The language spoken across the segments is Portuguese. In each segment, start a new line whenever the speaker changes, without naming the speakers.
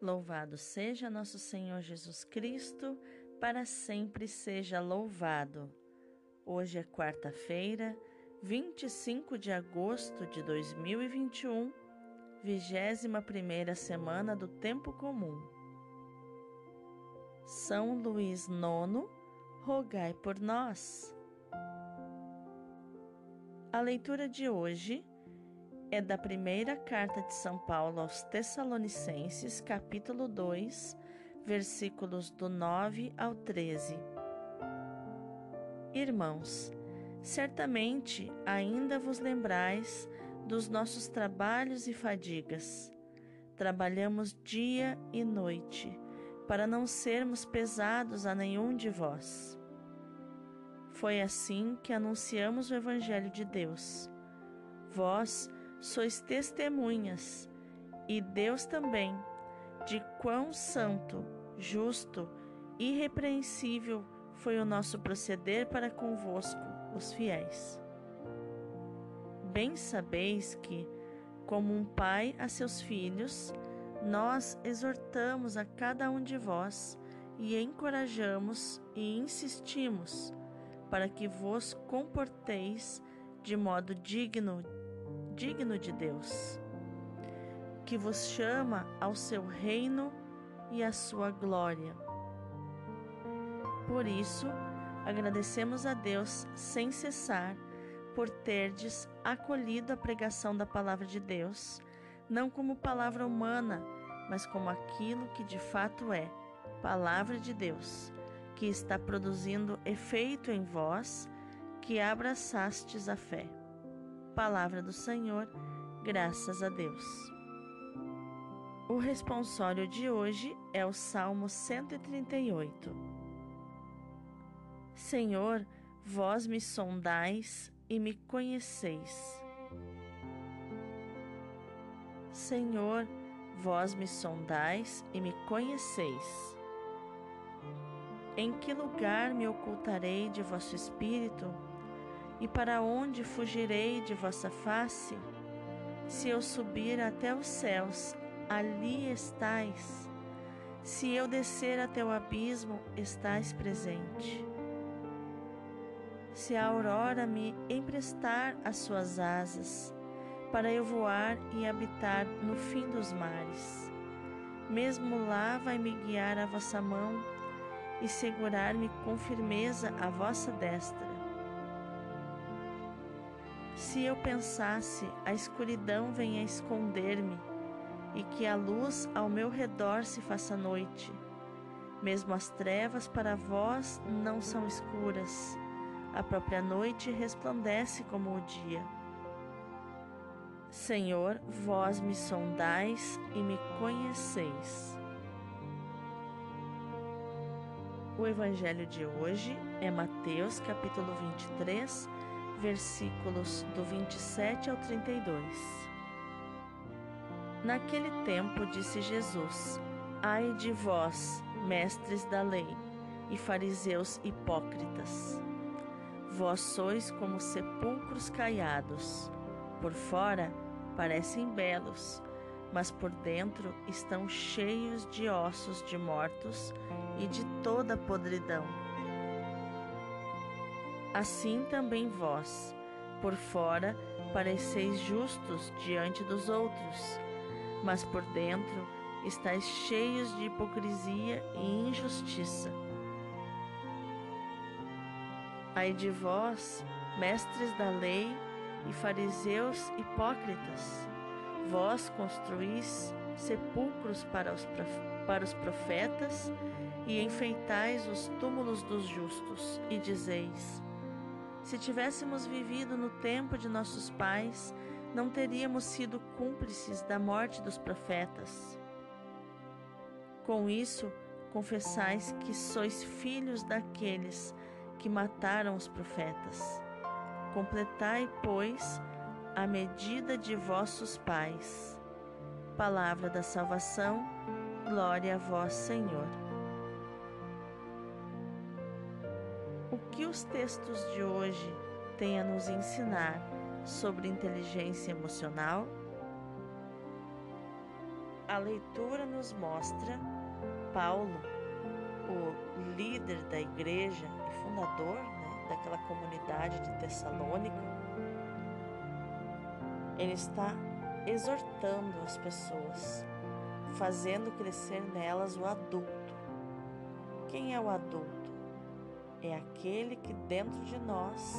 Louvado seja nosso Senhor Jesus Cristo, para sempre seja louvado. Hoje é quarta-feira, 25 de agosto de 2021, 21 semana do Tempo Comum. São Luís IX, rogai por nós. A leitura de hoje é da primeira carta de São Paulo aos Tessalonicenses, capítulo 2, versículos do 9 ao 13. Irmãos, certamente ainda vos lembrais dos nossos trabalhos e fadigas. Trabalhamos dia e noite, para não sermos pesados a nenhum de vós. Foi assim que anunciamos o Evangelho de Deus. Vós, sois testemunhas, e Deus também, de quão santo, justo, irrepreensível foi o nosso proceder para convosco, os fiéis. Bem sabeis que, como um pai a seus filhos, nós exortamos a cada um de vós e encorajamos e insistimos para que vos comporteis de modo digno digno de Deus, que vos chama ao seu reino e à sua glória. Por isso, agradecemos a Deus sem cessar por terdes acolhido a pregação da palavra de Deus, não como palavra humana, mas como aquilo que de fato é, palavra de Deus, que está produzindo efeito em vós, que abraçastes a fé palavra do Senhor, graças a Deus. O responsório de hoje é o Salmo 138. Senhor, vós me sondais e me conheceis. Senhor, vós me sondais e me conheceis. Em que lugar me ocultarei de vosso espírito? E para onde fugirei de vossa face? Se eu subir até os céus, ali estais. Se eu descer até o abismo, estais presente. Se a aurora me emprestar as suas asas, para eu voar e habitar no fim dos mares, mesmo lá vai me guiar a vossa mão e segurar-me com firmeza a vossa destra se eu pensasse, a escuridão venha esconder-me e que a luz ao meu redor se faça noite. Mesmo as trevas para vós não são escuras, a própria noite resplandece como o dia. Senhor, vós me sondais e me conheceis. O evangelho de hoje é Mateus capítulo 23, versículos do 27 ao 32. Naquele tempo disse Jesus: Ai de vós, mestres da lei e fariseus hipócritas! Vós sois como sepulcros caiados. Por fora parecem belos, mas por dentro estão cheios de ossos de mortos e de toda podridão. Assim também vós, por fora, pareceis justos diante dos outros, mas por dentro estáis cheios de hipocrisia e injustiça. Ai de vós, mestres da lei e fariseus hipócritas, vós construís sepulcros para os, para os profetas e enfeitais os túmulos dos justos, e dizeis: se tivéssemos vivido no tempo de nossos pais, não teríamos sido cúmplices da morte dos profetas. Com isso, confessais que sois filhos daqueles que mataram os profetas. Completai, pois, a medida de vossos pais. Palavra da salvação, glória a vós, Senhor. O que os textos de hoje têm a nos ensinar sobre inteligência emocional? a leitura nos mostra Paulo, o líder da igreja e fundador né, daquela comunidade de Tessalônica, ele está exortando as pessoas, fazendo crescer nelas o adulto. Quem é o adulto? É aquele que dentro de nós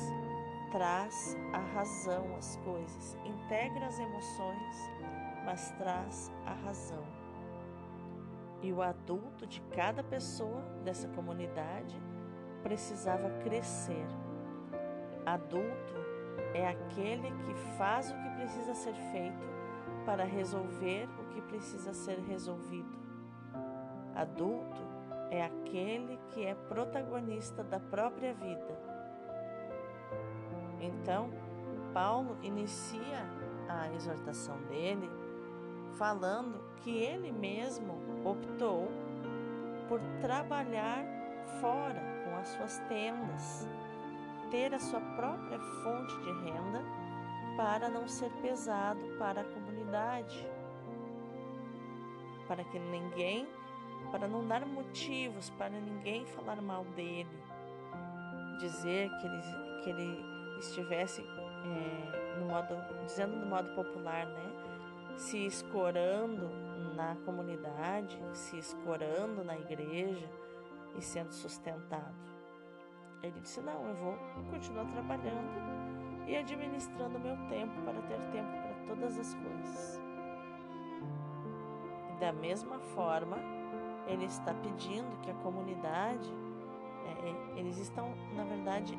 traz a razão às coisas, integra as emoções, mas traz a razão. E o adulto de cada pessoa dessa comunidade precisava crescer. Adulto é aquele que faz o que precisa ser feito para resolver o que precisa ser resolvido. Adulto é aquele que é protagonista da própria vida. Então, Paulo inicia a exortação dele falando que ele mesmo optou por trabalhar fora com as suas tendas, ter a sua própria fonte de renda para não ser pesado para a comunidade, para que ninguém, para não dar motivos para ninguém falar mal dele, dizer que ele, que ele estivesse é, no modo, dizendo no modo popular, né, se escorando na comunidade, se escorando na igreja e sendo sustentado. Ele disse: Não, eu vou continuar trabalhando e administrando meu tempo para ter tempo para todas as coisas. E da mesma forma, ele está pedindo que a comunidade, é, é eles estão, na verdade,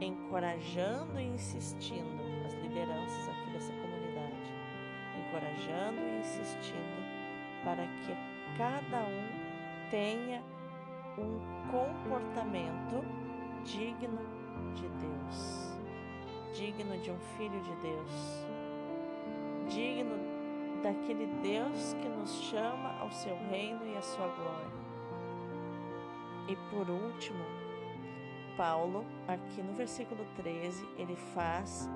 encorajando e insistindo as lideranças aqui dessa comunidade, encorajando e insistindo para que cada um tenha um comportamento digno de Deus, digno de um filho de Deus, digno daquele Deus que nos chama ao seu reino e à sua glória. E por último, Paulo, aqui no versículo 13, ele faz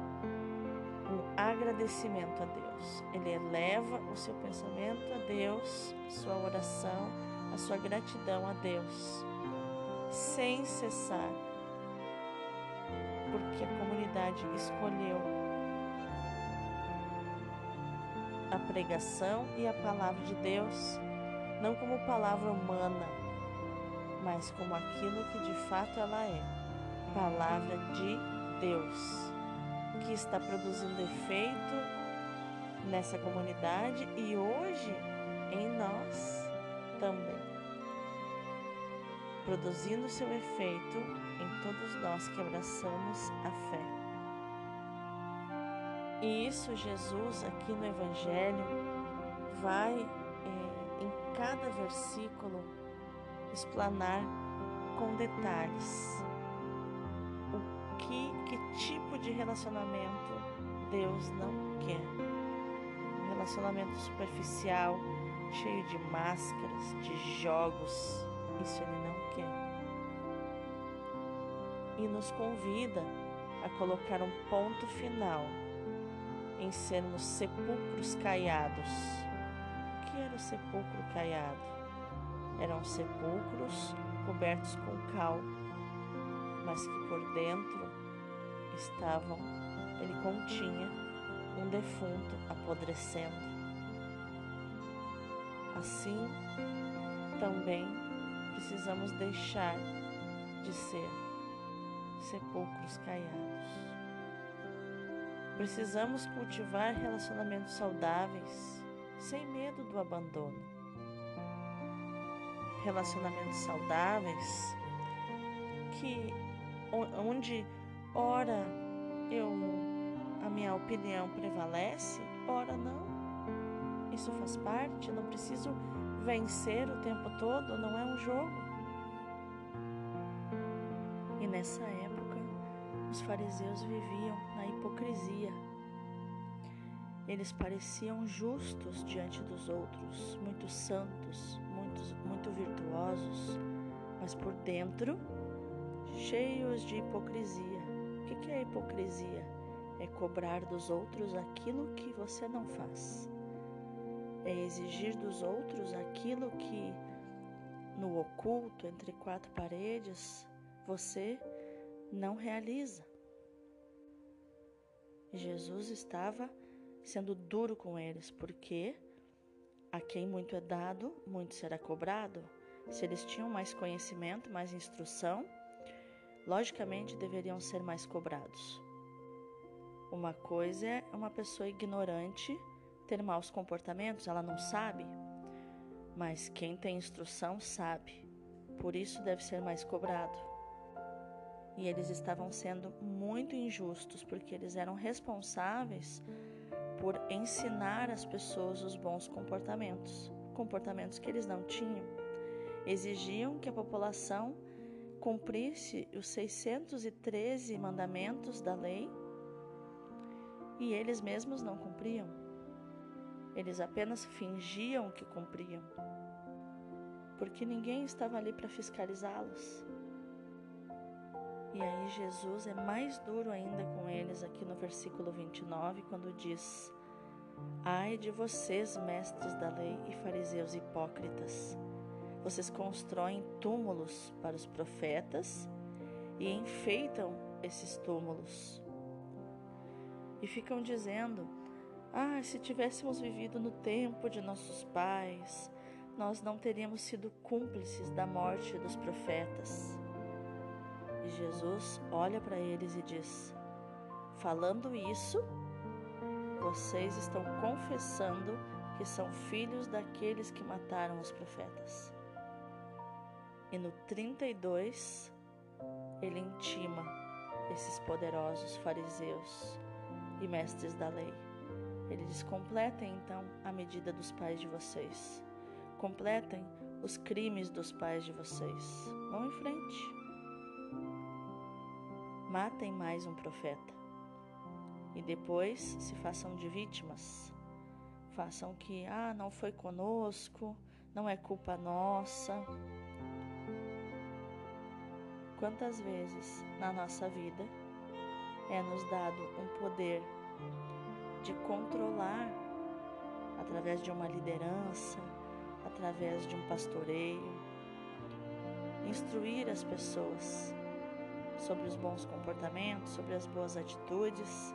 um agradecimento a Deus. Ele eleva o seu pensamento a Deus, sua oração, a sua gratidão a Deus, sem cessar, porque a comunidade escolheu a pregação e a palavra de Deus, não como palavra humana, mas como aquilo que de fato ela é palavra de Deus que está produzindo efeito nessa comunidade e hoje em nós também. Produzindo seu efeito em todos nós que abraçamos a fé. E isso Jesus aqui no Evangelho vai é, em cada versículo explanar com detalhes que, que tipo de relacionamento Deus não quer. Um relacionamento superficial, cheio de máscaras, de jogos, isso Ele não quer. E nos convida a colocar um ponto final em sermos sepulcros caiados. O que era o sepulcro caiado? Eram sepulcros cobertos com cal, mas que por dentro estavam, ele continha um defunto apodrecendo. Assim, também precisamos deixar de ser sepulcros caiados. Precisamos cultivar relacionamentos saudáveis, sem medo do abandono. Relacionamentos saudáveis que onde ora eu a minha opinião prevalece, ora não. Isso faz parte, não preciso vencer o tempo todo, não é um jogo. E nessa época, os fariseus viviam hipocrisia. Eles pareciam justos diante dos outros, muito santos, muito, muito virtuosos, mas por dentro cheios de hipocrisia. O que é hipocrisia? É cobrar dos outros aquilo que você não faz. É exigir dos outros aquilo que no oculto, entre quatro paredes, você não realiza. Jesus estava sendo duro com eles, porque a quem muito é dado, muito será cobrado. Se eles tinham mais conhecimento, mais instrução, logicamente deveriam ser mais cobrados. Uma coisa é uma pessoa ignorante ter maus comportamentos, ela não sabe, mas quem tem instrução sabe, por isso deve ser mais cobrado. E eles estavam sendo muito injustos, porque eles eram responsáveis por ensinar as pessoas os bons comportamentos, comportamentos que eles não tinham. Exigiam que a população cumprisse os 613 mandamentos da lei e eles mesmos não cumpriam. Eles apenas fingiam que cumpriam, porque ninguém estava ali para fiscalizá-los. E aí Jesus é mais duro ainda com eles aqui no versículo 29, quando diz: Ai de vocês, mestres da lei e fariseus hipócritas, vocês constroem túmulos para os profetas e enfeitam esses túmulos. E ficam dizendo: Ah, se tivéssemos vivido no tempo de nossos pais, nós não teríamos sido cúmplices da morte dos profetas. Jesus olha para eles e diz: Falando isso, vocês estão confessando que são filhos daqueles que mataram os profetas. E no 32, ele intima esses poderosos fariseus e mestres da lei. Ele diz: completem então a medida dos pais de vocês, completem os crimes dos pais de vocês. Vão em frente matem mais um profeta e depois se façam de vítimas. Façam que, ah, não foi conosco, não é culpa nossa. Quantas vezes na nossa vida é nos dado um poder de controlar através de uma liderança, através de um pastoreio, instruir as pessoas sobre os bons comportamentos, sobre as boas atitudes.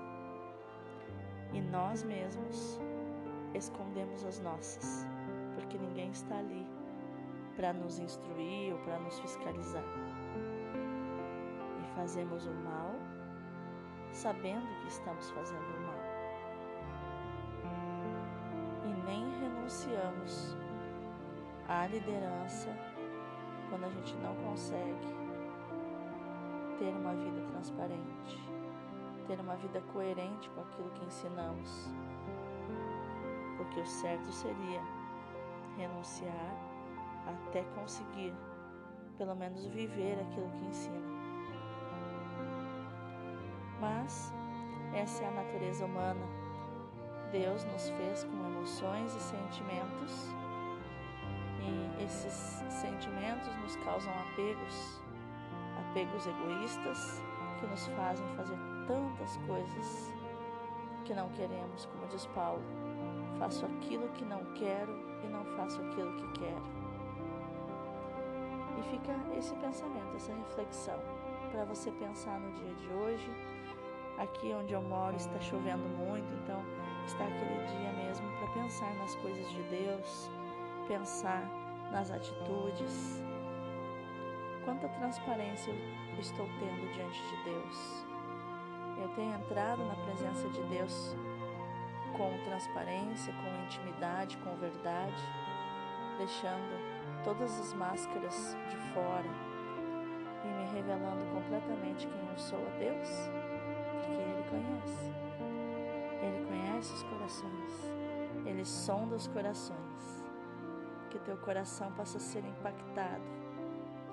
E nós mesmos escondemos as nossas, porque ninguém está ali para nos instruir ou para nos fiscalizar. E fazemos o mal sabendo que estamos fazendo o mal. E nem renunciamos à liderança quando a gente não consegue ter uma vida transparente, ter uma vida coerente com aquilo que ensinamos. Porque o certo seria renunciar até conseguir, pelo menos, viver aquilo que ensina. Mas essa é a natureza humana. Deus nos fez com emoções e sentimentos, e esses sentimentos nos causam apegos apegos egoístas que nos fazem fazer tantas coisas que não queremos, como diz Paulo. Faço aquilo que não quero e não faço aquilo que quero. E fica esse pensamento, essa reflexão, para você pensar no dia de hoje. Aqui onde eu moro está chovendo muito, então está aquele dia mesmo para pensar nas coisas de Deus, pensar nas atitudes, Quanta transparência eu estou tendo diante de Deus. Eu tenho entrado na presença de Deus com transparência, com intimidade, com verdade, deixando todas as máscaras de fora e me revelando completamente quem eu sou a Deus, porque Ele conhece. Ele conhece os corações, Ele sonda os corações. Que teu coração possa ser impactado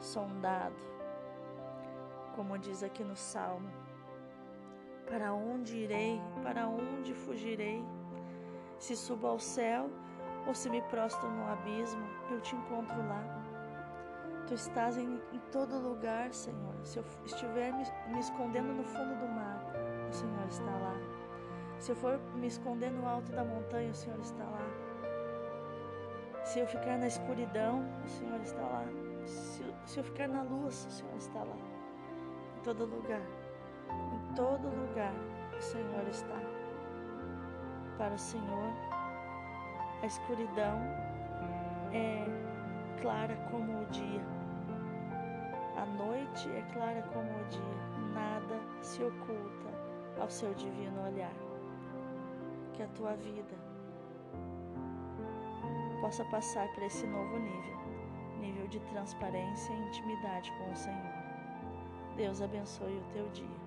sondado, como diz aqui no Salmo. Para onde irei? Para onde fugirei? Se subo ao céu ou se me prostro no abismo, eu te encontro lá. Tu estás em, em todo lugar, Senhor. Se eu estiver me, me escondendo no fundo do mar, o Senhor está lá. Se eu for me esconder no alto da montanha, o Senhor está lá. Se eu ficar na escuridão, o Senhor está lá. Se, se eu ficar na luz, o Senhor está lá. Em todo lugar. Em todo lugar, o Senhor está. Para o Senhor, a escuridão é clara como o dia. A noite é clara como o dia. Nada se oculta ao seu divino olhar. Que a tua vida possa passar para esse novo nível nível de transparência e intimidade com o Senhor. Deus abençoe o teu dia.